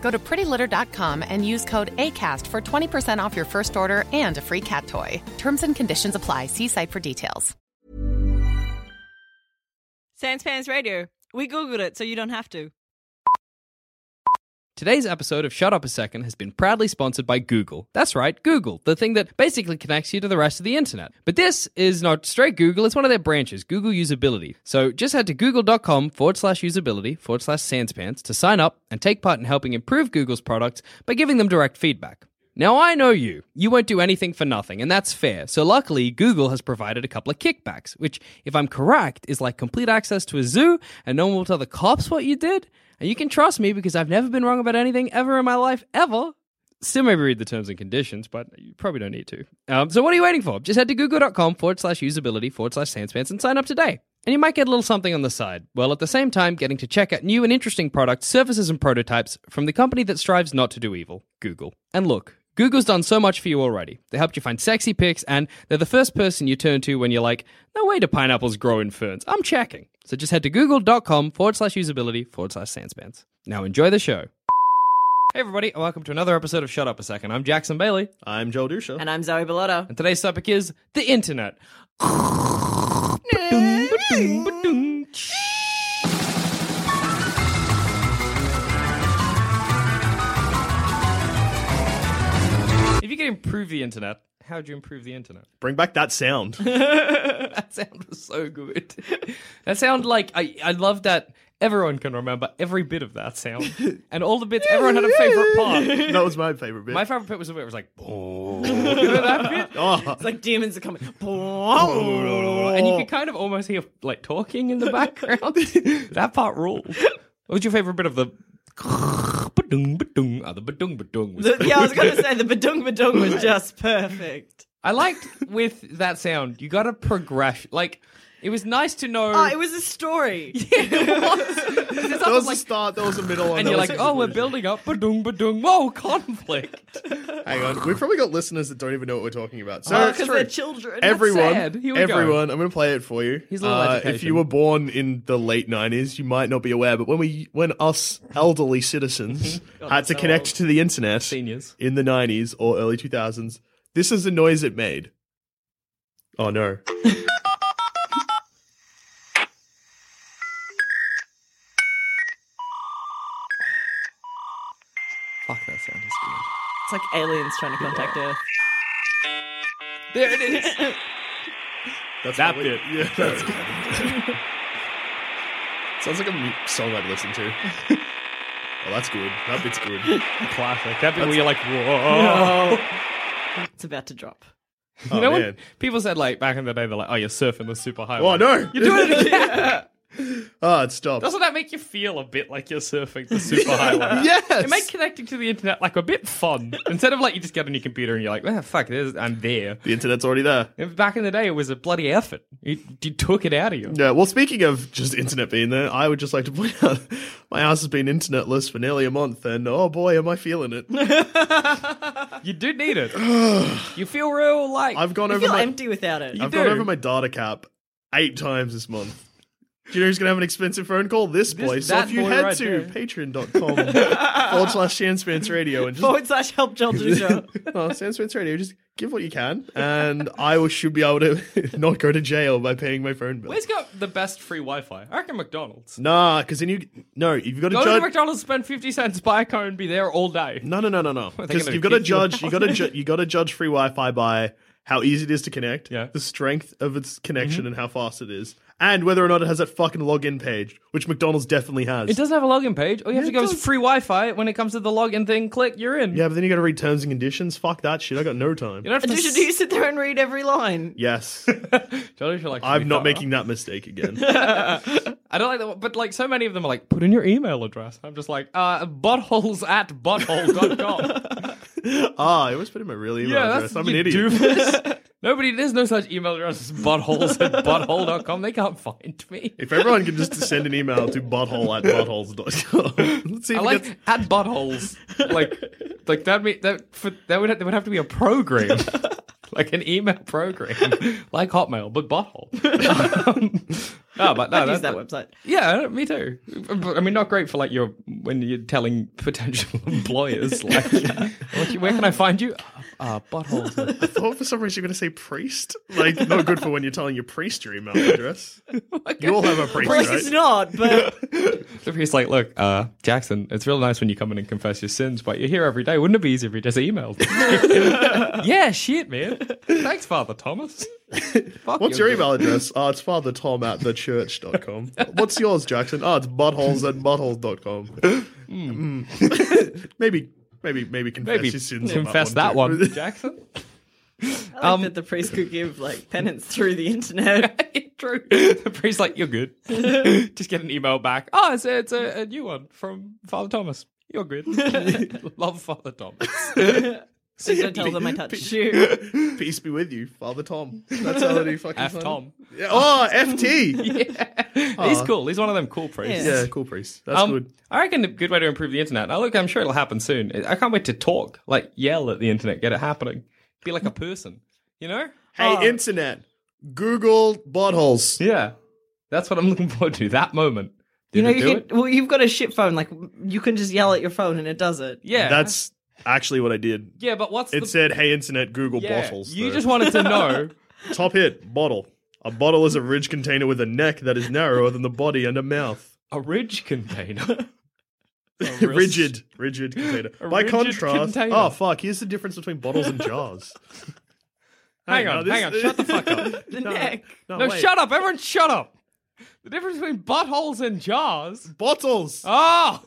Go to prettylitter.com and use code ACAST for 20% off your first order and a free cat toy. Terms and conditions apply. See site for details. Sanspants Radio. We Googled it so you don't have to. Today's episode of Shut Up a Second has been proudly sponsored by Google. That's right, Google, the thing that basically connects you to the rest of the internet. But this is not straight Google, it's one of their branches, Google Usability. So just head to google.com forward slash usability forward slash sanspants to sign up and take part in helping improve Google's products by giving them direct feedback. Now, I know you. You won't do anything for nothing, and that's fair. So, luckily, Google has provided a couple of kickbacks, which, if I'm correct, is like complete access to a zoo, and no one will tell the cops what you did. And you can trust me because I've never been wrong about anything ever in my life, ever. Still maybe read the terms and conditions, but you probably don't need to. Um, so, what are you waiting for? Just head to google.com forward slash usability forward slash sanspants and sign up today. And you might get a little something on the side, while at the same time getting to check out new and interesting products, services, and prototypes from the company that strives not to do evil, Google. And look, Google's done so much for you already. They helped you find sexy pics, and they're the first person you turn to when you're like, no way do pineapples grow in ferns. I'm checking. So just head to google.com forward slash usability forward slash sanspants. Now enjoy the show. Hey everybody, and welcome to another episode of Shut Up a Second. I'm Jackson Bailey, I'm Joel Duscher. And I'm Zoe Bellotta. and today's topic is the internet. Could improve the internet, how would you improve the internet? Bring back that sound. that sound was so good. That sound like I I love that everyone can remember every bit of that sound. And all the bits everyone had a favorite part. that was my favorite bit. My favorite bit was the bit it was like "Boom." You know that bit? oh, It's like demons are coming. And you could kind of almost hear like talking in the background. that part ruled. What was your favorite bit of the Ba-dung, ba-dung. Oh, the ba-dung, ba-dung was The- yeah, I was going to say the badung badung was just perfect. I liked with that sound, you got a progression. Like, it was nice to know. Oh, it was a story. It's there was like- a start, there was a middle, and there you're like, oh, we're building up. Ba-dung, ba-dung. Whoa, conflict. Hang on, we've probably got listeners that don't even know what we're talking about. So, Oh, because they're children. everyone, sad. Here go. everyone, I'm going to play it for you. Here's a little Uh, if you were born in the late 90s, you might not be aware, but when we, when us elderly citizens had to so connect old. to the internet Seniors. in the 90s or early 2000s, this is the noise it made. Oh no. Fuck, that sound is good. It's like aliens trying to contact Earth. There it is. That's That probably- bit. Yeah, that's good. Sounds like a song I'd listen to. oh, that's good. That bit's good. Classic. That bit where you're like, whoa. It's about to drop. Oh, you know man. when people said like back in the day, they're like, "Oh, you're surfing the super highway." Oh no! You're doing it again. Oh, it stopped. Doesn't that make you feel a bit like you're surfing the superhighway? yes. It makes connecting to the internet like a bit fun instead of like you just get on your computer and you're like, "Ah, fuck, there's, I'm there." the internet's already there. And back in the day, it was a bloody effort. You, you took it out of you. Yeah. Well, speaking of just internet being there, I would just like to point out my house has been internetless for nearly a month, and oh boy, am I feeling it! You do need it. you feel real like I've gone I over feel my empty without it. I've do. gone over my data cap eight times this month. Do you know who's going to have an expensive phone call? This, This- boy. So that if you boy head right to there. patreon.com forward slash Sanspants Radio and just Forward slash help Joel oh, Sanspants Radio, just give what you can, and I will- should be able to not go to jail by paying my phone bill. Where's got the best free Wi-Fi? I reckon McDonald's. Nah, because then you no, you've got to Go to judge. McDonald's, spend fifty cents, buy a cone, be there all day. No, no, no, no, no. Because gonna you've got to kick your judge. You got to ju- you got to judge free Wi-Fi by how easy it is to connect, Yeah. the strength of its connection mm-hmm. and how fast it is, and whether or not it has that fucking login page, which McDonald's definitely has. It doesn't have a login page. All you have Yeah, to go it is free Wi-Fi. When it comes to the login thing, click, you're in. Yeah, but then you got to read terms and conditions. Fuck that shit. I got no time. You don't have to. Do you, do you sit there and read every line? Yes, Johnny, like, I'm not making that mistake again. I don't like that, one, but like so many of them are like, put in your email address. I'm just like, uh, buttholes at butthole.com. ah, I always put in my real email yeah, address. I'm an you idiot. Nobody, there's no such email address as buttholes at butthole.com. They can't find me. If everyone could just send an email to butthole at buttholes.com. Let's see if I like gets. at buttholes. Like, like that. Mean, that for, that would there would have to be a program, like an email program, like Hotmail, but butthole. Um, no, but no, I'd use that's- that website. Yeah, me too. But, I mean, not great for like your when you're telling potential employers like, what where can I find you? Uh, uh buttholes. I thought for some reason you're going to say priest. Like, not good for when you're telling your priest your email address. You all have a priest, Like right? it's not, but The priest's like, look, uh, Jackson, it's real nice when you come in and confess your sins, but you're here every day. Wouldn't it be easier if you just emailed? yeah, shit, man. Thanks, Father Thomas. Fuck What's you. your email address? Oh, it's fathertom at thechurch.com. What's yours, Jackson? Oh, it's buttholes at buttholes.com. Mm. maybe, maybe, maybe confess Maybe your sins. confess on that too. one, Jackson. I like Um, that the priest could give like penance through the internet. True. The priest's like, you're good. Just get an email back. Oh, it's a, it's a, a new one from Father Thomas. You're good. Love Father Thomas. So you don't tell them I touched you. Peace be with you, Father Tom. That's how they fucking F sign Tom. Yeah. Oh, FT. Yeah. He's cool. He's one of them cool priests. Yeah, cool priest. That's Um, good. I reckon a good way to improve the internet. Now, look, I'm sure it'll happen soon. I can't wait to talk, like yell at the internet, get it happening, be like a person. You know? Hey, internet. Google buttholes. Yeah, that's what I'm looking forward to. That moment. You know, it you do can, it? well, you've got a shit phone. Like you can just yell at your phone and it does it. Yeah, That's actually what I did. yeah. But what's It the said, "Hey, internet, Google yeah, bottles." You though. just wanted to know. top hit bottle. A bottle is a ridge container with a neck that is narrower than the body and a mouth. a ridge container. A real rigid, rigid container. A By rigid contrast, container. oh fuck! Here's the difference between bottles and jars. Hang on, hang on, shut the fuck up. The neck. No, No, shut up, everyone, shut up. The difference between buttholes and jars. Bottles. Oh.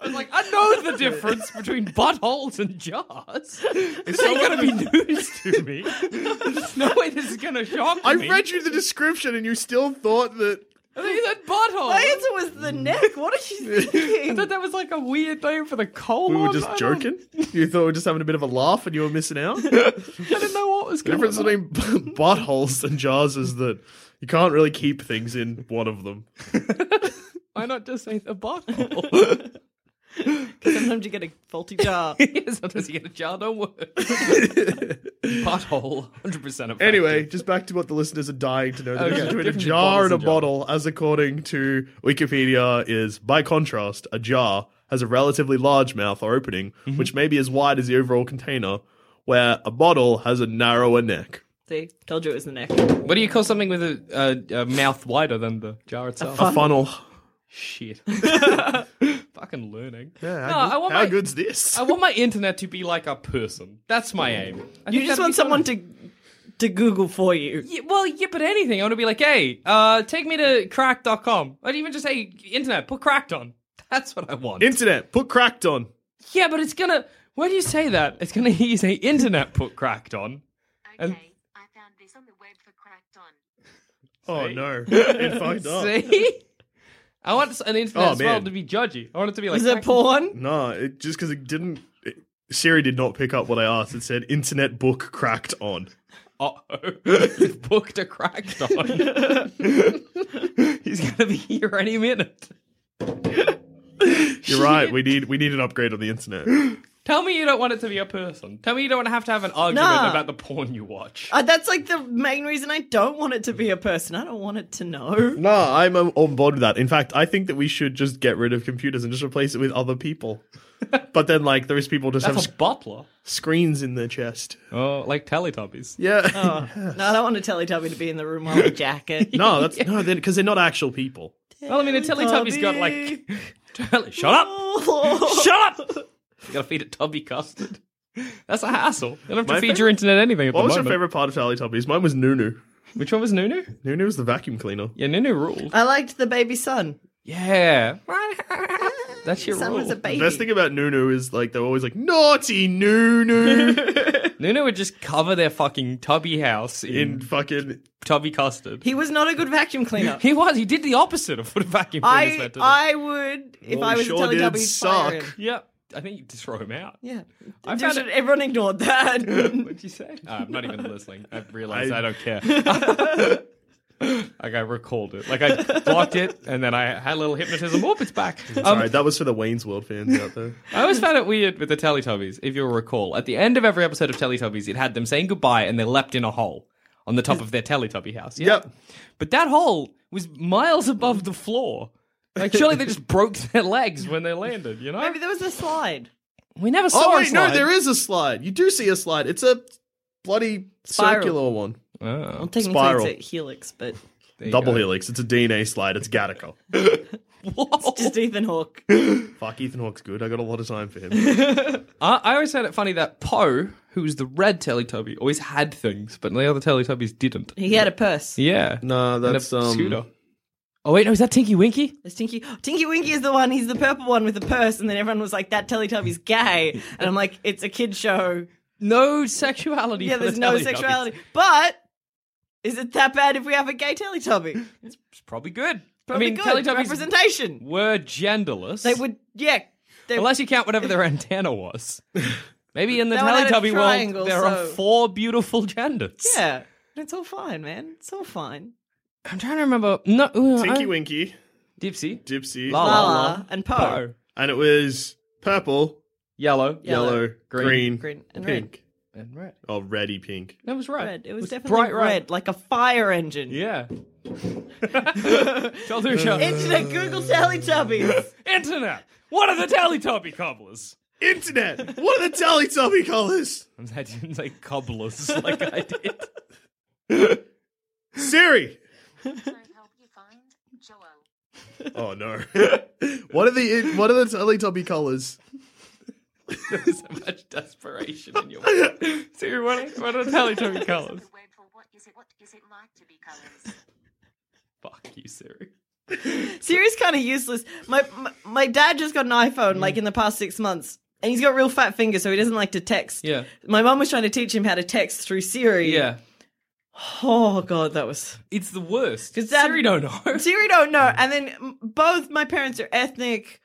I was like, I know the difference between buttholes and jars. It's not gonna be news to me. There's no way this is gonna shock me. I me. read you the description, and you still thought that. I think you said butthole. My answer was the neck. What are you I thinking? thought that was like a weird name for the colon. We were just I joking. You thought we were just having a bit of a laugh, and you were missing out. The I didn't know what was going difference on. between buttholes and jars is that you can't really keep things in one of them. Why not just say the butthole? Because sometimes you get a faulty jar. yeah, sometimes you get a jar, don't work. butthole, 100% effective. Anyway, just back to what the listeners are dying to know. The Okay, difference between a difference between jar and a and jars. bottle, as according to Wikipedia, is by contrast, a jar has a relatively large mouth or opening, Mm-hmm. which may be as wide as the overall container, where a bottle has a narrower neck. See, told you it was the neck. What do you call something with a, a, a mouth wider than the jar itself? A funnel. Shit. Fucking learning. Yeah, No, how, I want how my- good's this? I want my internet to be like a person. That's my aim. I You think just that'd want be someone to to Google for you. Yeah, well, yeah, but anything. I want to be like, hey, uh, take me to crack.com. I'd even just say, internet, put cracked on. That's what I want. Internet, put cracked on. yeah, but it's gonna. Why do you say that? It's gonna hear you say internet put cracked on. And- Okay, I found this on the web for cracked on. Oh no, it fucked up. See? I want an internet Oh, as well man. to be judgy. I want it to be like. Is it cracked- porn? No, it, just because it didn't. It, Siri did not pick up what I asked. It said internet book cracked on. Uh oh. You've booked a cracked on. He's gonna be here any minute. You're right. We need we need an upgrade on the internet. Tell me you don't want it to be a person. Tell me you don't want to have to have an argument Nah. about the porn you watch. Uh, that's like the main reason I don't want it to be a person. I don't want it to know. No, I'm um, on board with that. In fact, I think that we should just get rid of computers and just replace it with other people. but then, like, those people just That's have a sc- butler. screens in their chest. Oh, like Teletubbies. Yeah. Oh, no, I don't want a Teletubby to be in the room while I jack it. no, that's no, because they're not actual people. Well, I mean, a Teletubby's got like. Tele- Shut up! Shut up! You gotta feed it tubby custard. That's a hassle. You don't have to My feed favorite- your internet anything at What the was your moment. favorite part of Teletubbies? Mine was Noo-Noo. Which one was Noo-Noo? Noo-Noo was the vacuum cleaner. Yeah, Noo-Noo ruled. I liked the baby sun. Yeah. That's your Sun rule. was a baby. The best thing about Noo-Noo is like they're always like naughty Noo-Noo Noo-Noo would just cover their fucking tubby house in, in fucking. tubby custard. He was not a good vacuum cleaner. He was. He did the opposite of what a vacuum cleaner's I meant to do. I would if Well, I he was sure a did Teletubbies suck. fire him. Yep. I think you just throw him out. Yeah, I found it- everyone ignored that. What'd you say? Oh, I'm not even listening. I realized I, I- don't care. like I recalled it. Like I blocked it, and then I had a little hypnotism. Whoop, it's back. Um, Sorry, that was for the Wayne's World fans out there. I always found it weird with the Teletubbies, if you'll recall. At the end of every episode of Teletubbies, it had them saying goodbye and they leapt in a hole on the top of their Teletubby house. Yeah? Yep. But that hole was miles above the floor. Like, surely they just broke their legs when they landed, you know? Maybe there was a slide. we never saw Oh a wait, no, there is a slide. You do see a slide. It's a bloody Spiral. circular one. Oh, Well, technically Spiral. it's a helix, but Double go. helix. It's a DNA slide. It's Gattaca. Whoa. just Ethan Hawke. Fuck, Ethan Hawke's good. I got a lot of time for him. I, I always found it funny that Po, who was the red Teletubby, always had things, but the other Teletubbies didn't. He had a purse. Yeah. no, And a that's um. scooter. Oh, wait, no, is that Tinky Winky? There's Tinky. Tinky Winky is the one. He's the purple one with the purse, and then everyone was like, "That Teletubby's gay," and I'm like, "It's a kid show. No sexuality. Yeah, for there's the no Teletubbies. sexuality." But is it that bad if we have a gay Teletubby? It's probably good. Probably I mean, good Teletubbies representation. were genderless. They would, yeah. They, Unless you count whatever their antenna was. Maybe in the That one had a Teletubby world, triangle, there are so- four beautiful genders. yeah, it's all fine, man. It's all fine. I'm trying to remember. No, uh, Tinky I- Winky, Dipsy. Dipsy, La La. Laa-Laa and Po, Po. and it was purple, Yellow. yellow, Green. green, green, and pink. And red. Oh, reddy pink. That was right. red. It was, bright definitely red. red, like a fire engine. Yeah. Tell the show. Internet Google Teletubbies. Internet. What are the Teletubby cobblers? Internet. what are the Teletubby colors? I'm glad you didn't say cobblers like I did. Siri. Can I help you find Joel? Oh no. what are the what are the Teletubby colors? There's so much desperation in your Siri, what are, what are the Teletubby colors? The word for what is it? What is it like to be colors? Fuck you, Siri. Siri's kind of useless. My, my my dad just got an iPhone like mm. in the past six months, and he's got real fat fingers, so he doesn't like to text. Yeah. My mom was trying to teach him how to text through Siri. Yeah. Oh god, that was It's the worst. 'Cause that- Siri don't know. Siri don't know. And then both my parents are ethnic,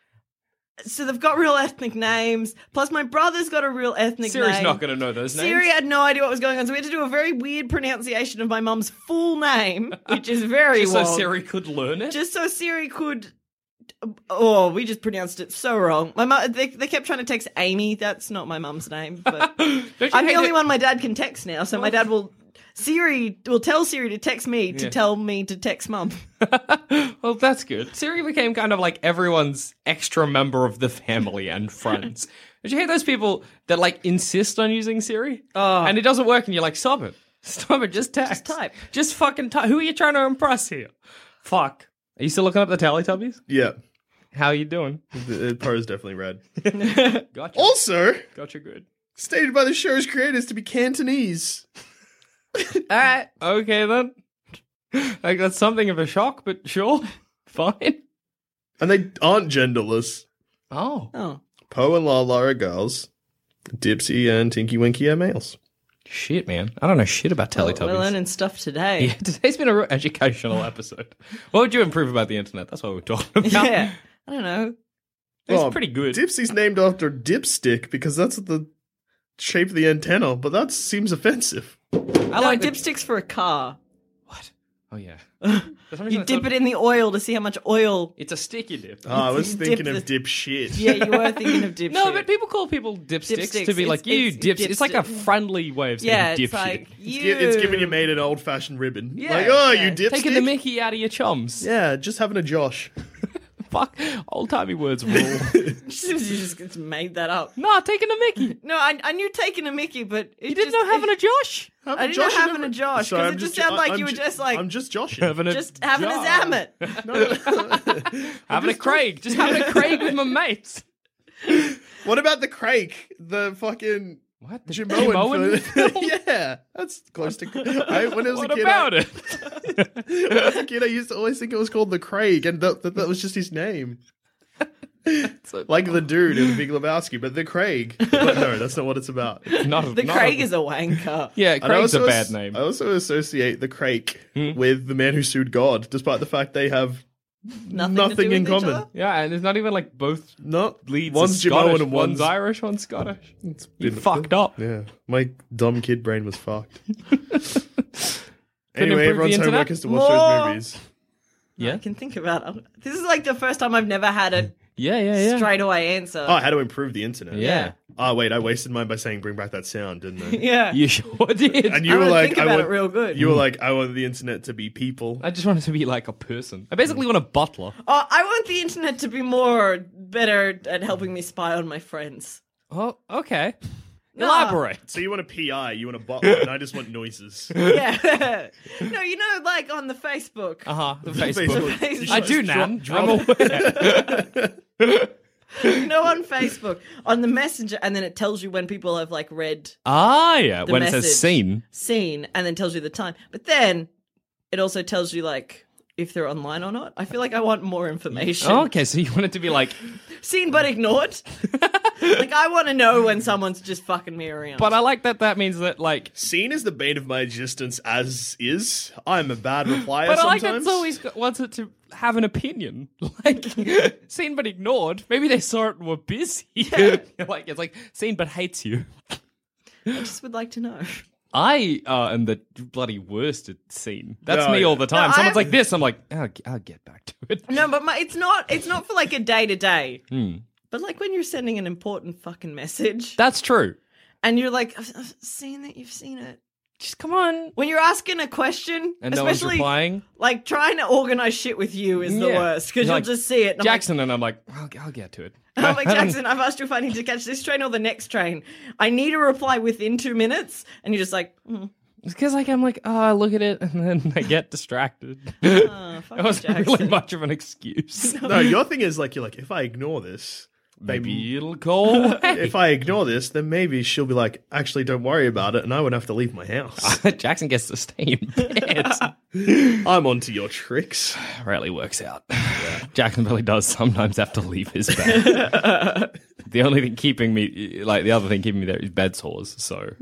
so they've got real ethnic names. Plus, my brother's got a real ethnic name. Siri's name. not going to know those names. Siri had no idea what was going on, so we had to do a very weird pronunciation of my mum's full name, which is very Just so. Siri could learn it. just so Siri could. Oh, we just pronounced it so wrong. My mum, they, they kept trying to text Amy. That's not my mum's name, but Don't you I'm the only that- one my dad can text now. So my oh. dad will Siri will tell Siri to text me to Yeah. tell me to text mum. well, that's good. Siri became kind of like everyone's extra member of the family and friends. Did you hate those people that like insist on using Siri? Oh. And it doesn't work, and you're like, stop it. Stop it. Just text. type. Just fucking type. Who are you trying to impress here? Fuck. Are you still looking up the Teletubbies? Yeah. How are you doing? The, the Po's definitely red. Gotcha. Also, Gotcha good. stated by the show's creators to be Cantonese. All right. Okay, then. Like, that's something of a shock, but sure. Fine. And they aren't genderless. Oh. Oh, Po and Laa-Laa are girls. Dipsy and Tinky Winky are males. Shit, man. I don't know shit about Teletubbies. we're learning stuff today. Yeah, today's been a real educational episode. What would you improve about the internet? That's what we're talking about. Yeah. I don't know. It's Well, pretty good. Dipsy's named after Dipstick because that's the shape of the antenna, but that seems offensive. I I like like the- dipsticks for a car. What? Oh yeah. For some reason You I dip thought- it in the oil to see how much oil. It's a sticky dip. Ah, I was You dip thinking the- of dipshit. Yeah, you were thinking of dipshit. no, but people call people dipsticks Dipsticks. to be like It's- you it's dips. It's like a dipstick. friendly way of saying yeah, it's dipshit. like It's you. It's giving you made an old fashioned ribbon. Yeah, like, oh, yeah. you dipstick? Taking the Mickey out of your chums. Yeah, just having a Josh. Fuck, old timey words rule. you just just made that up. nah, taking a Mickey. No, I, I knew taking a Mickey, but it You didn't just, know having a Josh. I didn't know having a Josh because it just sounded like you were just like- I'm just Joshing. Having a just having a Josh. Zamet. Having a Craig. Just having a Craig with my mates. what about the Craig? The fucking What? The Jim Jim Owen Owen film? yeah, that's close to. I, when I was What a kid, about I, it? when I was a kid, I used to always think it was called the Craig, and that, that, that was just his name. Like the dude in Big Lebowski, but the Craig. But no, that's not what it's about. Not a- The not Craig a- is a wanker. Yeah, And I Craig's a bad as- name. I also associate the Craig Hmm? with the man who sued God, despite the fact they have Nothing, Nothing in common. other? Yeah, and it's not even like both not leads. One's Scottish, Owen and one's one's Irish, one's Scottish. It's You been- fucked up. Yeah, my dumb kid brain was fucked. Anyway, everyone's homework internet? is to watch More. those movies. Yeah, I can think about it. This is like the first time I've never had a yeah, yeah, yeah. straight away answer. Oh, how to improve the internet? Yeah, Oh wait, I wasted mine by saying bring back that sound, didn't I? yeah. you sure did. And you I were like, think I want, it real good. You were like, I want the internet to be people. I just wanted to be like a person. I basically want a butler. Oh, I want the internet to be more better at helping me spy on my friends. Oh, okay. Nah. Elaborate. So you want a PI, you want a bottle, and I just want noises. Yeah. no, you know, like on the Facebook. Uh huh. The Facebook. Facebook. I do, Nan. I'm aware. you know, on Facebook, on the messenger, and then it tells you when people have like read ah, yeah. the when it message, says scene. seen, and then tells you the time. But then it also tells you like if they're online or not. I feel like I want more information. Oh, okay, so you want it to be like, Seen but ignored. like I want to know when someone's just fucking me around. but I like that. That means that like. seen is the bane of my existence as is. I'm a bad replier But I like sometimes. that's always got, wants it to have an opinion. Like seen but ignored. Maybe they saw it and were busy. Yeah. like it's like seen but hates you. I just would like to know. I uh, am the bloody worst at scene. That's No, me yeah. all the time. No, Someone's I'm- like this, I'm like, I'll, I'll get back to it. No, but my, it's not. It's not for like a day to day. But like when you're sending an important fucking message, That's true. and you're like, I've, I've seen that you've seen it. Just come on. When you're asking a question, And no one's especially replying. like trying to organize shit with you is the Yeah. worst because You're you'll like, just see it. And I'm like, Jackson, and I'm like, I'll, I'll get to it. I'm like, Jackson, I've asked you if I need to catch this train or the next train. I need a reply within two minutes. And you're just like, mm, Because like I'm like, oh, I look at it and then I get distracted. oh, fuck it you, wasn't really much of an excuse. no, your thing is like you're like, if I ignore this, Maybe it'll go away. if I ignore this, then maybe she'll be like, actually, don't worry about it, and I wouldn't have to leave my house. Jackson gets to stay in bed. I'm onto your tricks. Rarely works out. Jackson really does sometimes have to leave his bed. the only thing keeping me, like the other thing keeping me there is bed sores. So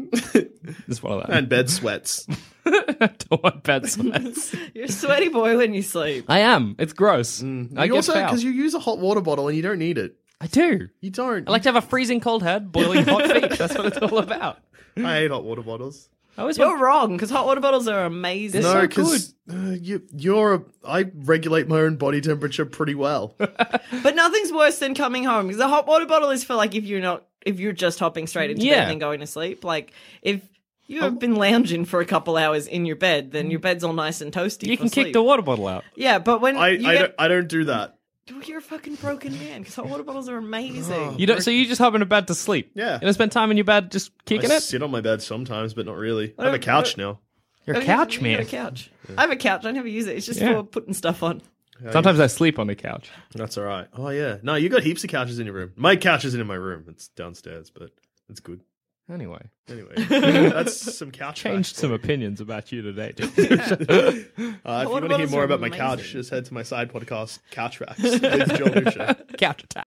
it's one of that. And bed sweats. I don't want bed sweats. You're a sweaty boy when you sleep. I am. It's gross. Mm. I you get also because you use a hot water bottle and you don't need it. I do. You don't. I like to have a freezing cold head, boiling hot feet. That's what it's all about. I hate hot water bottles. I always You're want- wrong because hot water bottles are amazing. They're no, so because uh, you, you're. A, I regulate my own body temperature pretty well. But nothing's worse than coming home because the hot water bottle is for like if you're not if you're just hopping straight into Yeah. bed and going to sleep. Like if you have been lounging for a couple hours in your bed, then your bed's all nice and toasty. You for can kick sleep. the water bottle out. Yeah, but when I, you I, get, don't, I don't do that. Well, you're a fucking broken man because hot water bottles are amazing. You don't. So you just hop in a bed to sleep. Yeah. You don't spend time in your bed just kicking it? I it. sit on my bed sometimes, but not really. I have a don't- couch uh, now. You're Oh, a you- couch you man. a couch. I have a couch. I never use it. It's just Yeah. for putting stuff on. Sometimes I sleep on the couch. That's all right. Oh yeah. No, you got heaps of couches in your room. My couch isn't in my room. It's downstairs, but it's good. Anyway, Anyway, that's some couch. changed some opinions about you today. Uh, if you want to hear more are about my couch, just head to my side podcast, Couch Facts, with Joel Lucia. couch attack.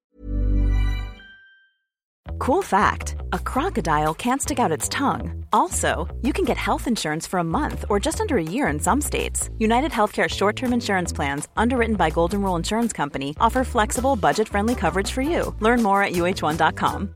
Cool fact a crocodile can't stick out its tongue. Also, you can get health insurance for a month or just under a year in some states. United Healthcare short term insurance plans, underwritten by Golden Rule Insurance Company, offer flexible, budget friendly coverage for you. Learn more at uh1.com.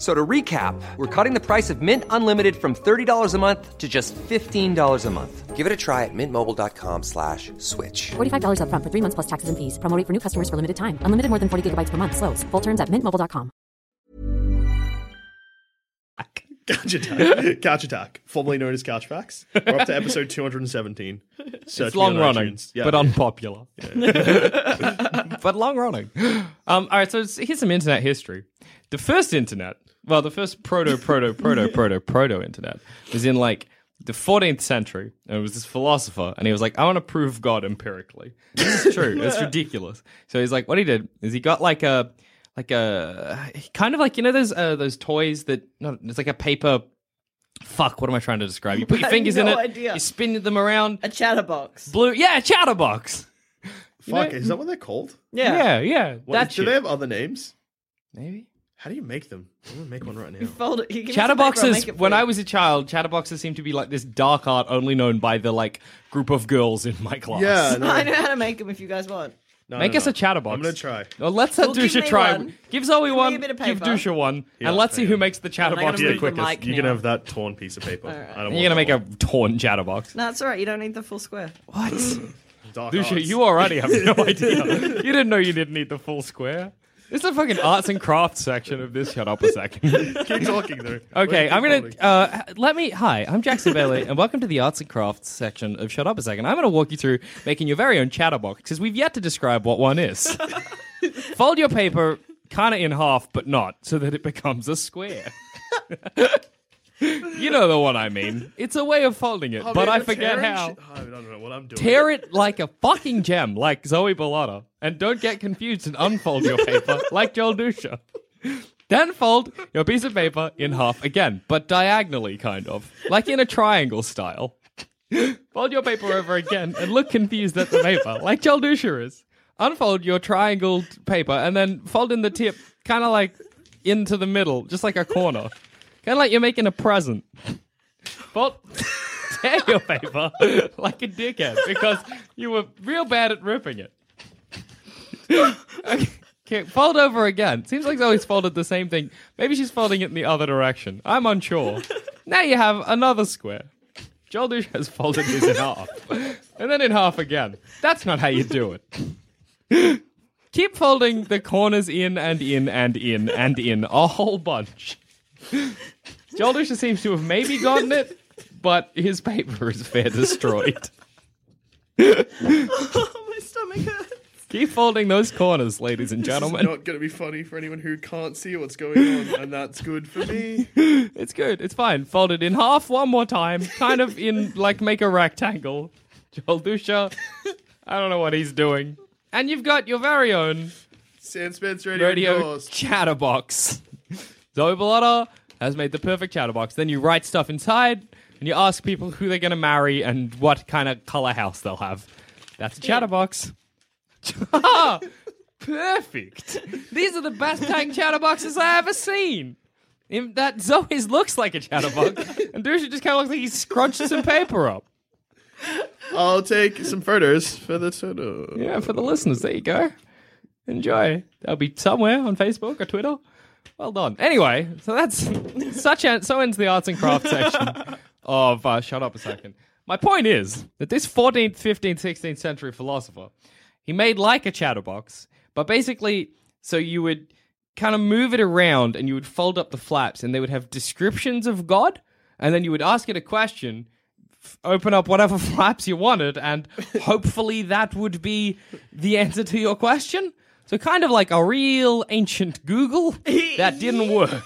F- So to recap, we're cutting the price of Mint Unlimited from $30 a month to just $15 a month. Give it a try at mintmobile.com slash switch. $45 upfront for three months plus taxes and fees. Promo for new customers for limited time. Unlimited more than 40 gigabytes per month. Slows. Full terms at mintmobile.com. Couch Attack. Couch Attack, formerly known as Couch Facts. We're up to episode 217. Search it's long running. Yeah. but unpopular. but long running. Um, all right, so here's some internet history. The first internet, well, the first proto, proto, proto, proto, proto internet was in like the 14th century. And it was this philosopher, and he was like, I want to prove God empirically. This is true. it's ridiculous. So he's like, what he did is he got like a, like a, kind of like, you know, those, uh, those toys that, no, it's like a paper. Fuck, what am I trying to describe? You put your I have fingers in it, idea. you spin them around, A chatterbox. blue, yeah, a chatterbox. Fuck, is that what they're called? Yeah. Yeah, yeah. What, that do shit. they have other names? Maybe. How do you make them? I'm gonna make one right now. Fold it. You give paper, Chatterboxes. it When. I was a child, chatterboxes seemed to be like this dark art only known by the like group of girls in my class. Yeah, no, I know how to make them if you guys want. no, Make no, us no. a chatterbox. I'm gonna try. Well, let's let Well, give Duscher try. one. Give Zoe me one. a Give. Duscher one, Yeah, and let's see who makes the chatterbox the move the quickest. mic You can now. have that torn piece of paper. I don't You're gonna make that a torn chatterbox. No, it's all right. You don't need the full square. What? Dark Duscher, arts. you already have no idea. You didn't know you didn't need the full square. This is the fucking arts and crafts section of this. Shut up a second. keep talking though. Okay, I'm gonna uh, let me. Hi, I'm Jackson Bailey, and welcome to the arts and crafts section of Shut Up a Second. I'm gonna walk you through making your very own chatterbox because we've yet to describe what one is. Fold your paper kind of in half, but not, so that it becomes a square. You know the one I mean. It's a way of folding it, Oh, but man, I forget tearing how. shit- oh, I don't know what I'm doing. Tear it like a fucking gem, like Zoe Bellotta. And don't get confused and unfold your paper like Joel Duscher. Then fold your piece of paper in half again, but diagonally, kind of. Like in a triangle style. Fold your paper over again and look confused at the paper, like Joel Duscher is. Unfold your triangled paper and then fold in the tip, kind of like into the middle, just like a corner. Kind of like you're making a present. But tear your paper like a dickhead because you were real bad at ripping it. okay. okay, fold over again. Seems like Zoe's folded the same thing. Maybe she's folding it in the other direction. I'm unsure. now you have another square. Joel Douche has folded his in half. And then in half again. That's not how you do it. Keep folding the corners in and in and in and in a whole bunch. Joel Duscher seems to have maybe gotten it, but his paper is fair destroyed. Oh, my stomach hurts. Keep folding those corners, ladies and This is gentlemen. not going to be funny for anyone who can't see what's going on, and that's good for me. It's good. It's fine. Fold it in half one more time, kind of in like make a rectangle. Joel Duscher, I don't know what he's doing. And you've got your very own Sanspants radio, radio chatterbox. Zoe Bellotta has made the perfect chatterbox. Then you write stuff inside and you ask people who they're going to marry and what kind of color house they'll have. That's a chatterbox. Perfect. These are the best tank chatterboxes I ever seen. In that Zoe's looks like a chatterbox, and Duscher just kind of looks like he's scrunched some paper up. I'll take some photos for the photo. Yeah, for the listeners, there you go. Enjoy. They'll be somewhere on Facebook or Twitter. Well done. Anyway, so that's such a, so ends the arts and crafts section of uh, Shut Up a Second. My point is that this 14th, 15th, 16th century philosopher, he made like a chatterbox, but basically, so you would kind of move it around and you would fold up the flaps and they would have descriptions of God, and then you would ask it a question, f- open up whatever flaps you wanted, and hopefully that would be the answer to your question. So kind of like a real ancient Google that didn't work.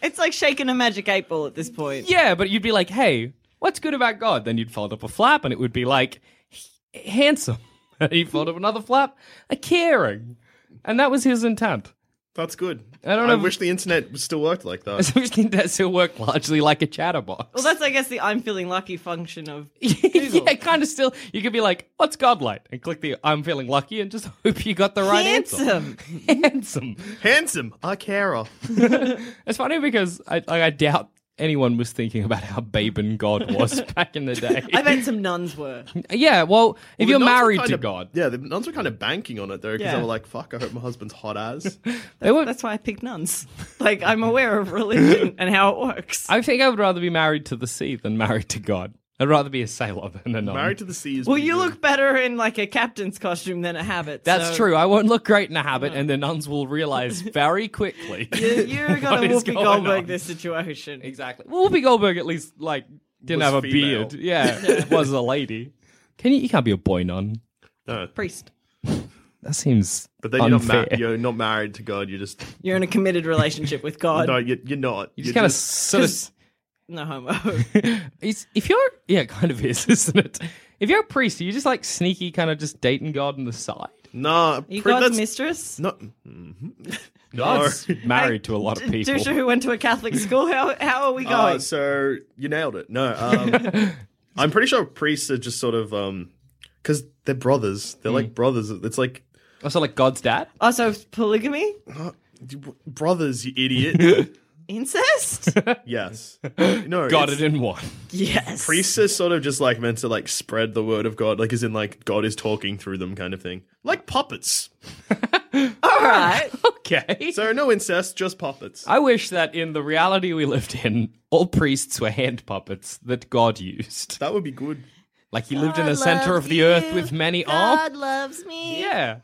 It's like shaking a magic eight ball at this point. Yeah, but you'd be like, hey, what's good about God? Then you'd fold up a flap and it would be like, "H- handsome. And you'd fold up another flap, a caring. And that was his intent. That's good. I don't know I if- wish the internet still worked like that. Especially that still worked largely like a chatterbox. Well, that's I guess the I'm feeling lucky function of yeah, kind of still. You could be like, "What's God like?" and click the "I'm feeling lucky" and just hope you got the right handsome. answer. Handsome. Handsome, a carer. It's funny because I, I, I doubt anyone was thinking about how Baben God was back in the day. I bet some nuns were. yeah, well, if Well, you're the nuns were married to of- God, Yeah, the nuns were kind of banking on it though, because Yeah. they were like, "Fuck, I hope my husband's hot as." they were. That's why I picked nuns. Like I'm aware of religion and how it works. I think I would rather be married to the sea than married to God. I'd rather be a sailor than a nun. Married to the sea is well, pretty you good. look better in like a captain's costume than a habit. That's so true. I won't look great in a habit, and the nuns will realize very quickly. You, you're gonna is Whoopi going Goldberg on. this situation. Exactly. Well, Whoopi Goldberg at least like didn't Was have a female. beard. Yeah, was a lady. Can you? You can't be a boy nun. No, Priest. That seems but then you're not, unfair. ma- you're not married to God. You're just You're in a committed relationship with God. no, you're, you're not. You You're just kind of sort of. No homo. It's, if you're, yeah, it kind of is, isn't it? If you're a priest, are you just like sneaky, kind of just dating God on the side? Nah, You pri- God's that's mistress? not. mhm. No. God's married to a lot of people. Duscher, who went to a Catholic school, how how are we going? Uh, so you nailed it. No, um, I'm pretty sure priests are just sort of um, because they're brothers. They're Hmm. like brothers. It's like Also, like God's dad. also, polygamy, brothers, you idiot. Incest. yes. No. Got it in one. yes. Priests are sort of just like meant to like spread the word of God, like as in like God is talking through them, kind of thing. Like puppets. All right. Okay. So no incest, just puppets. I wish that in the reality we lived in, all priests were hand puppets that God used. That would be good. Like he lived in the center of the earth with many arms. God loves me. Yeah.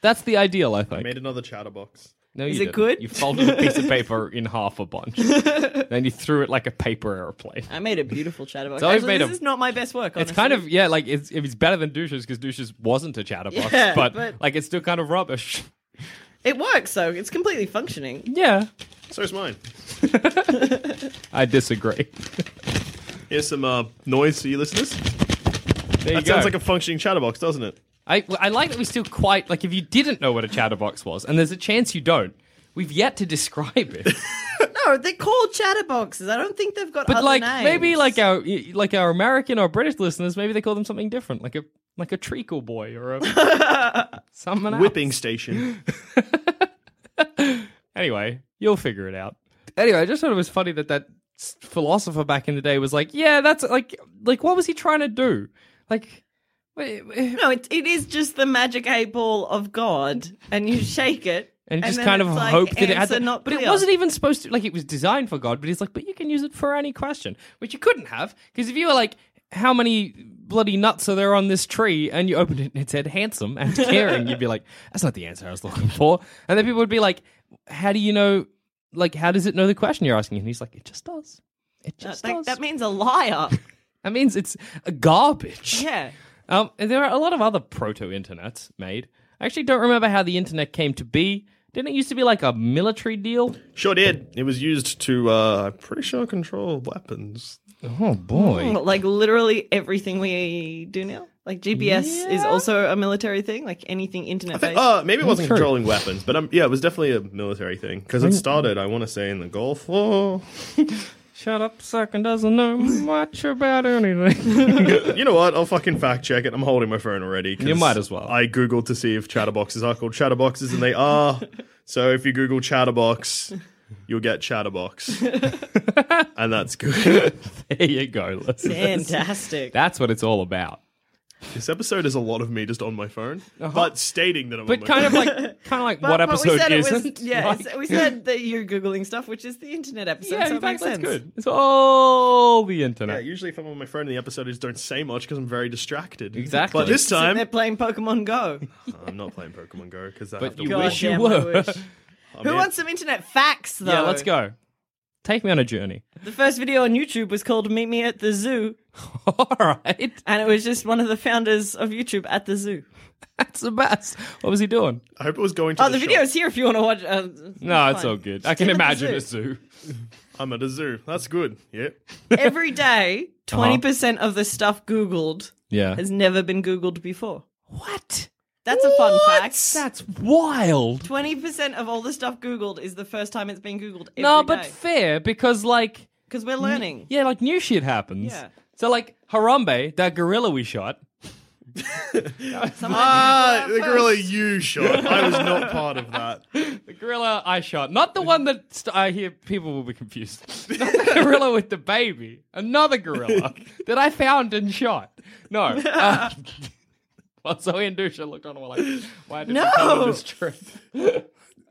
That's the ideal, I think. I think. made another chatterbox. No, you Is it didn't. good? You folded a piece of paper in half a bunch. then you threw it like a paper airplane. I made a beautiful chatterbox. So I've Actually, made this a- is not my best work. It's kind of yeah, like it's if it's better than douches because douches wasn't a chatterbox, Yeah, but, but- like it's still kind of rubbish. It works though. It's completely functioning. Yeah, So is mine. I disagree. Here's some uh, noise for you listeners. There you That go. sounds like a functioning chatterbox, doesn't it? I I like that we still quite like if you didn't know what a chatterbox was, and there's a chance you don't. We've yet to describe it, No, they're called chatterboxes. I don't think they've got. but other like names. maybe like our like our American or British listeners, maybe they call them something different, like a like a treacle boy or a something else. Whipping station. Anyway, you'll figure it out. Anyway, I just thought it was funny that that philosopher back in the day was like, yeah, that's like, like, what was he trying to do? Like, wait, wait- No, it, it is just the magic eight ball of God, and you shake it, and just kind of like, hope that it had answer not but it wasn't even supposed to, like, it was designed for God, but he's like, but you can use it for any question, which you couldn't have, because if you were like, how many bloody nuts are there on this tree? And you opened it and it said handsome and caring, you'd be like, that's not the answer I was looking for. And then people would be like, how do you know, like, how does it know the question you're asking? And he's like, it just does. It That, just that, does. that means a liar. That means it's garbage. yeah. Um, there are a lot of other proto internets made. I actually don't remember how the internet came to be. Didn't it used to be like a military deal? Sure did. It was used to, uh, I'm pretty sure, control weapons. Oh boy. Like literally everything we do now. Like GPS is also a military thing. Like anything internet I think, based. uh, maybe it wasn't true. controlling weapons, but um, yeah, it was definitely a military thing because it started, I want to say, in the Gulf War. Shut up, second doesn't know much about anything. you know what? I'll fucking fact check it. I'm holding my phone already. 'cause You might as well. I googled to see if chatterboxes are called chatterboxes, and they are. so if you Google chatterbox, you'll get chatterbox, and that's good. there you go. listeners. Fantastic. That's what it's all about. This episode is a lot of me just on my phone, uh-huh. but stating that I'm. But on my kind of like, kind of like But- what but episode we said isn't? It was, yeah, Like- it's- we said that you're googling stuff, which is the internet episode. yeah, so in fact, that's sense. good. It's all the internet. Yeah, internet. usually if I'm on my phone in the episode, I just don't say much because I'm very distracted. Exactly. But this time, they're playing Pokemon Go. Uh, I'm not playing Pokemon Go because I But have to you God wish you were. I'm Who in. wants some internet facts though? yeah, let's go. Take me on a journey. The first video on YouTube was called "Meet Me at the Zoo," all right. and it was just one of the founders of YouTube at the zoo. That's the best. What was he doing? I hope it was going to Oh, the, the video shop. is here if you want to watch. Uh, No, it's fine. all good. I Stick can at the imagine zoo. a zoo. I'm at a zoo. That's good. Yeah. Every day, twenty percent of the stuff Googled Yeah. has never been Googled before. What? That's a fun fact. That's wild. Twenty percent of all the stuff Googled is the first time it's been Googled. Every no, but fair because like because we're learning. yeah, like new shit happens. Yeah. So like Harambe, that gorilla we shot. Ah, the gorilla you shot. I was not part of that. The gorilla I shot, not the one that st- I hear people will be confused. Not the gorilla with the baby, another gorilla that I found and shot. No. Uh, well, Zoe and Dusha looked on and were like, "Why did we No! cover this truth?"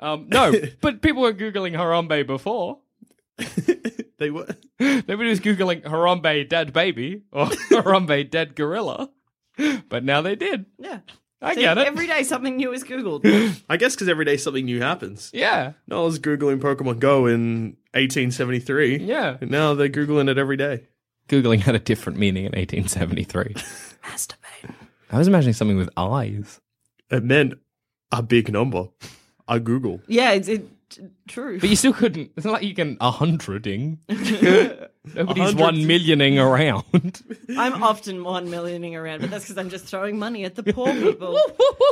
um, no, but people were googling Harambe before. They were. Nobody was googling Harambe dead baby or Harambe dead gorilla, but now they did. Yeah. I See, get it. Every day something new is Googled. I guess because every day something new happens. yeah, No, I was googling Pokemon Go in 1873. yeah. And now they're googling it every day. Googling had a different meaning in 1873. Masturbate. I was imagining something with eyes. It meant a big number. A Google. Yeah, it's it, t- true. But you still couldn't. It's not like you can a hundreding. Nobody's hundred- one millioning around. I'm often one millioning around, but that's because I'm just throwing money at the poor people.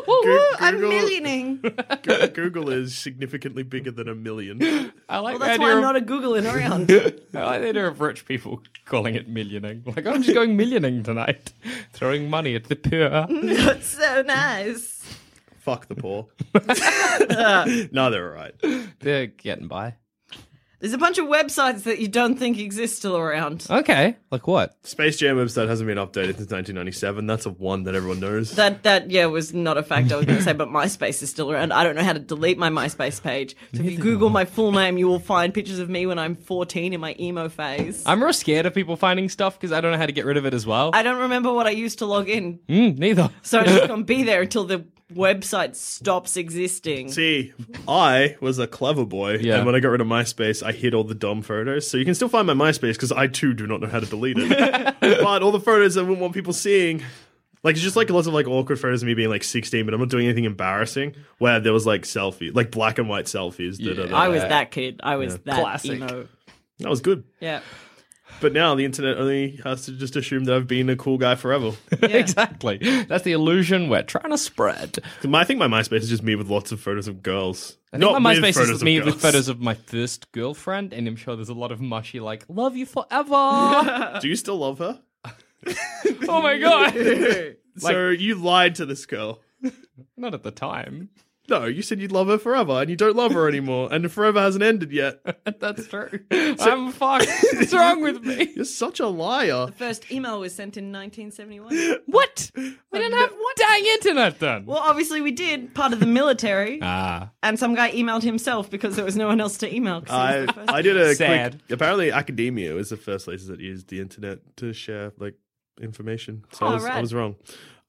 Goo- I'm Google- millioning. Go- Google is significantly bigger than a million. I like Well, the that's idea why I'm of, not a Googling around. I like the idea of rich people calling it millioning. Like I'm just going millioning tonight, throwing money at the poor. That's so nice. Fuck the poor. no, they're all right. They're getting by. There's a bunch of websites that you don't think exist still around. Okay, like what? Space Jam website hasn't been updated since 1997. That's a one that everyone knows. That that yeah was not a fact I was going to say, but MySpace is still around. I don't know how to delete my MySpace page. So if you Google my full name, you will find pictures of me when I'm 14 in my emo phase. I'm real scared of people finding stuff because I don't know how to get rid of it as well. I don't remember what I used to log in, Mm, neither. so I'm just gonna be there until the website stops existing. See, I was a clever boy, Yeah. and when I got rid of MySpace, I hid all the dumb photos. So you can still find my MySpace because I too do not know how to delete it. but all the photos I wouldn't want people seeing, like it's just like lots of like awkward photos of me being like 16, but I'm not doing anything embarrassing. Where there was like selfie, like black and white selfies. da, da, da. I was that kid. I was that Classic. emo. that was good. Yeah. But now the internet only has to just assume that I've been a cool guy forever. exactly. That's the illusion we're trying to spread. I think my MySpace is just me with lots of photos of girls. I think Not my MySpace is of me with photos of my first girlfriend, and I'm sure there's a lot of mushy like "love you forever." Do you still love her? oh my god! so you lied to this girl. Not at the time. No, you said you'd love her forever, and you don't love her anymore, and the forever hasn't ended yet. That's true. I'm fucked. What's wrong with me? You're such a liar. The First email was sent in 1971. What? We didn't have what dang internet then? Well, obviously we did, part of the military. Ah, And some guy emailed himself because there was no one else to email. 'cause he I was the first. I did a Sad. quick. Apparently, academia was the first places that used the internet to share like information. So I Oh, was I right. was wrong.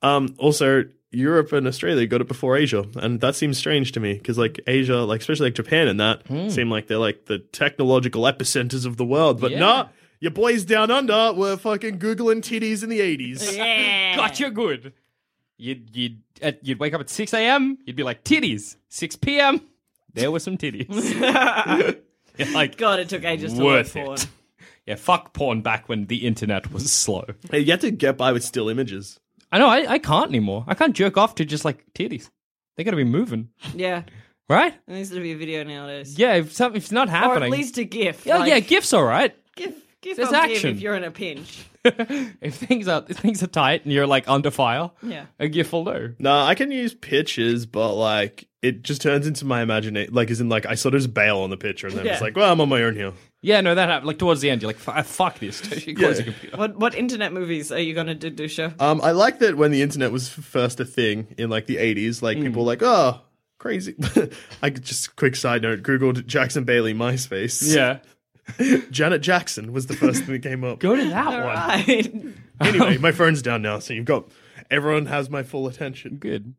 Um, also, Europe and Australia got it before Asia, and that seems strange to me because like Asia, like especially like Japan and that, hmm. seem like they're like the technological epicenters of the world. But Yeah. nah, your boys down under were fucking googling titties in the eighties. yeah. gotcha. Good. You'd you'd at, you'd wake up at six a.m. You'd be like titties. Six p.m. There were some titties. Like God, it took ages to worth load porn. it. Yeah, fuck porn back when the internet was slow. Hey, you had to get by with still images. I know. I, I can't anymore. I can't jerk off to just like titties. They got to be moving, Yeah. right? It needs to be a video nowadays. Yeah. If, some, if it's not Or happening, at least a GIF. Oh, yeah, like, yeah. Gifts all right. GIF, GIF There's or GIF action. if you're in a pinch. if things are if things are tight and you're like under fire, Yeah. a gif will do. No, I can use pictures, but like it just turns into my imagination. Like, as in, like I sort of just bail on the picture, and then it's Yeah. like, well, I'm on my own here. Yeah, no, that happened. Like towards the end, you're like, "F- fuck this. You close Yeah. your computer. What what internet movies are you gonna do, Duscher? Um, I like that when the internet was first a thing in like the 80s, like people were like, oh, crazy. I could just quick side note: Googled Jackson Bailey MySpace. Yeah, Janet Jackson was the first thing that came up. go to that All one. right. Anyway, my phone's down now, so you've got everyone has my full attention. Good.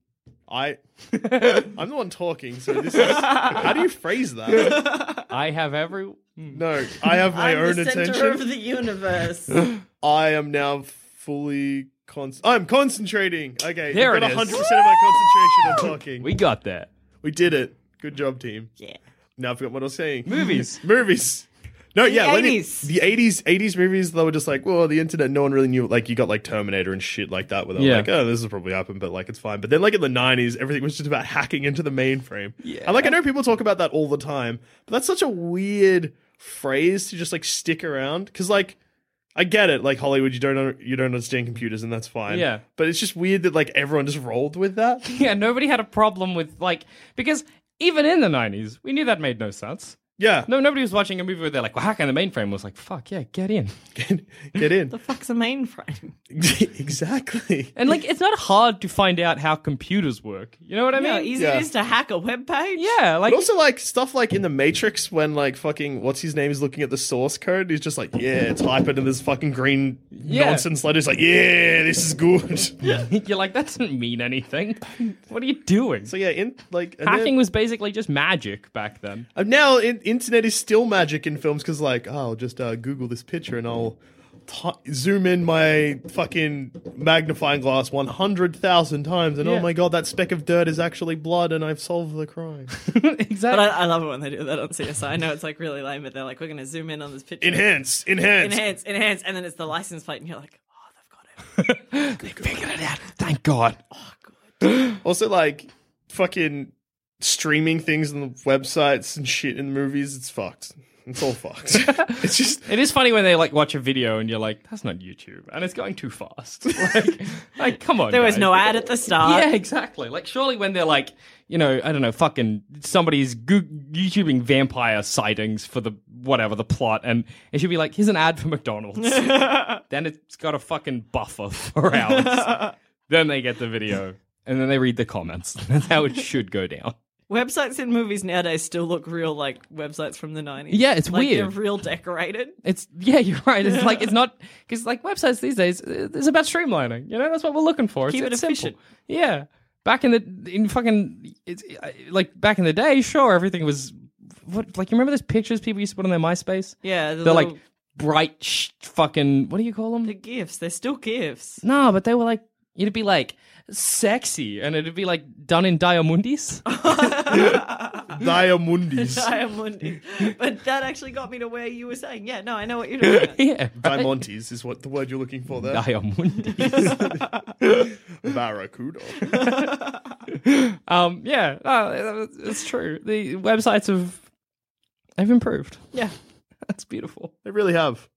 I, I'm the one talking, so this is. How do you phrase that? I have every. Hmm. No, I have my I'm own the center attention. of the universe. I am now fully. Con- I'm concentrating. Okay, There I've got it 100% of my concentration on talking. We got that. We did it. Good job, team. yeah. Now I forgot what I was saying. Movies. Movies. No, The yeah, when it- the eighties, eighties movies, they were just like, well, the internet, no one really knew. Like, you got like Terminator and shit like that, where they're Yeah. like, oh, this will probably happened, but like, it's fine. But then, like in the nineties, everything was just about hacking into the mainframe. Yeah, and like, I know people talk about that all the time, but that's such a weird phrase to just like stick around because, like, I get it, like Hollywood, you don't un- you don't understand computers, and that's fine. Yeah. but it's just weird that like everyone just rolled with that. Yeah, nobody had a problem with like because even in the nineties, we knew that made no sense. Yeah, No, nobody was watching a movie where they're like, "Well, hacking the mainframe." Was like, "Fuck yeah, get in." get in The fuck's a mainframe? exactly. And like, it's not hard to find out how computers work. You know what I You know how mean? easy Yeah. it is to hack a web page? Yeah, like but also like stuff like in the Matrix when like fucking what's his name is looking at the source code, he's just like, yeah, type it in this fucking green Yeah. nonsense letters, like, yeah, this is good. you're like, that doesn't mean anything. What are you doing? so yeah, in like Hacking then- was basically just magic back then. and now in, internet is still magic in films because like, oh, I'll just uh, Google this picture and I'll t- zoom in my fucking magnifying glass one hundred thousand times, and Yeah. oh my god, that speck of dirt is actually blood, and I've solved the crime. exactly. But I, I love it when they do that on CSI. I know it's like really lame, but they're like, we're going to zoom in on this picture. enhance, enhance. enhance, enhance, and then it's the license plate, and you're like, oh, they've got it. they figured it out. Thank God. Also, like fucking streaming things on the websites and shit in the movies. It's fucked. It's all fucked. it's just It is funny when they like watch a video and you're like, "That's not YouTube," and it's going too fast. Like, like come on. There was guys. no ad at the start. Yeah, exactly. Like, surely when they're like, you know, I don't know, fucking somebody's goo- YouTubing vampire sightings for the whatever the plot, and it should be like, here's an ad for McDonald's. then it's got a fucking buffer for hours. then they get the video, and then they read the comments. That's how it should go down. Websites in movies nowadays still look real like websites from the 90s. Yeah, it's like, weird. They're real decorated. It's yeah, you're right. It's like it's not because like websites these days, uh, it's about streamlining. You know, that's what we're looking for. Keep it's, it it's simple. Yeah, back in the in fucking it's like back in the day, sure, everything was what like you remember those pictures people used to put on their MySpace? Yeah, the they're little- like bright sh- fucking what do you call them? The gifts. They're still gifts. no, but they were like it'd be like sexy, and it'd be like done in diamondis. Diamondis. Diamond. but that actually got me to where you were saying, yeah, no, I know what you're talking about. yeah, Diamontes is what the word you're looking for there. diamondis. Barracuda. Um, yeah, no, it's true. The websites have have improved. Yeah. That's beautiful. They really have.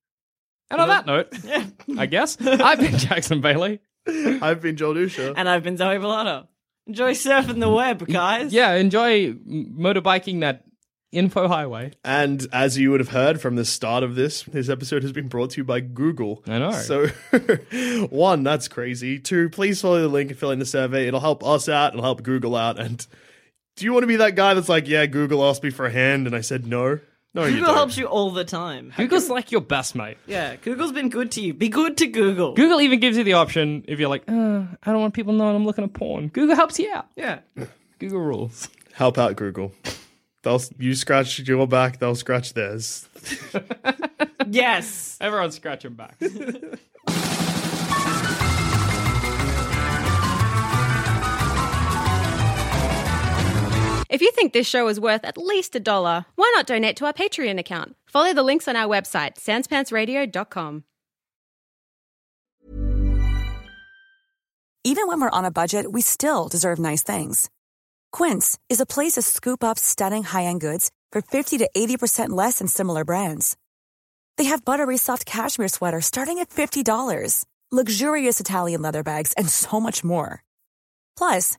And on that note, Yeah. I guess I've been Jackson Bailey. I've been Joel Duscher. And I've been Zoe Villano. Enjoy surfing the web, guys. Yeah, enjoy motorbiking that info highway. And as you would have heard from the start of this, this episode has been brought to you by Google. I know. So, one, that's crazy. Two, please follow the link and fill in the survey. It'll help us out. It'll help Google out. And do you want to be that guy that's like, yeah, Google asked me for a hand, and I said no? No, you Google don't. helps you all the time. Google's like your best mate. Yeah, Google's been good to you. Be good to Google. Google even gives you the option if you're like, uh, I don't want people knowing I'm looking at porn. Google helps you out. Yeah. Google rules. Help out Google. They'll you scratch your back, they'll scratch theirs. Yes. Everyone's scratching back. If you think this show is worth at least a dollar, why not donate to our Patreon account? Follow the links on our website, sanspantsradio.com. Even when we're on a budget, we still deserve nice things. Quince is a place to scoop up stunning high-end goods for 50 to 80% less than similar brands. They have buttery soft cashmere sweaters starting at $50, luxurious Italian leather bags, and so much more. Plus,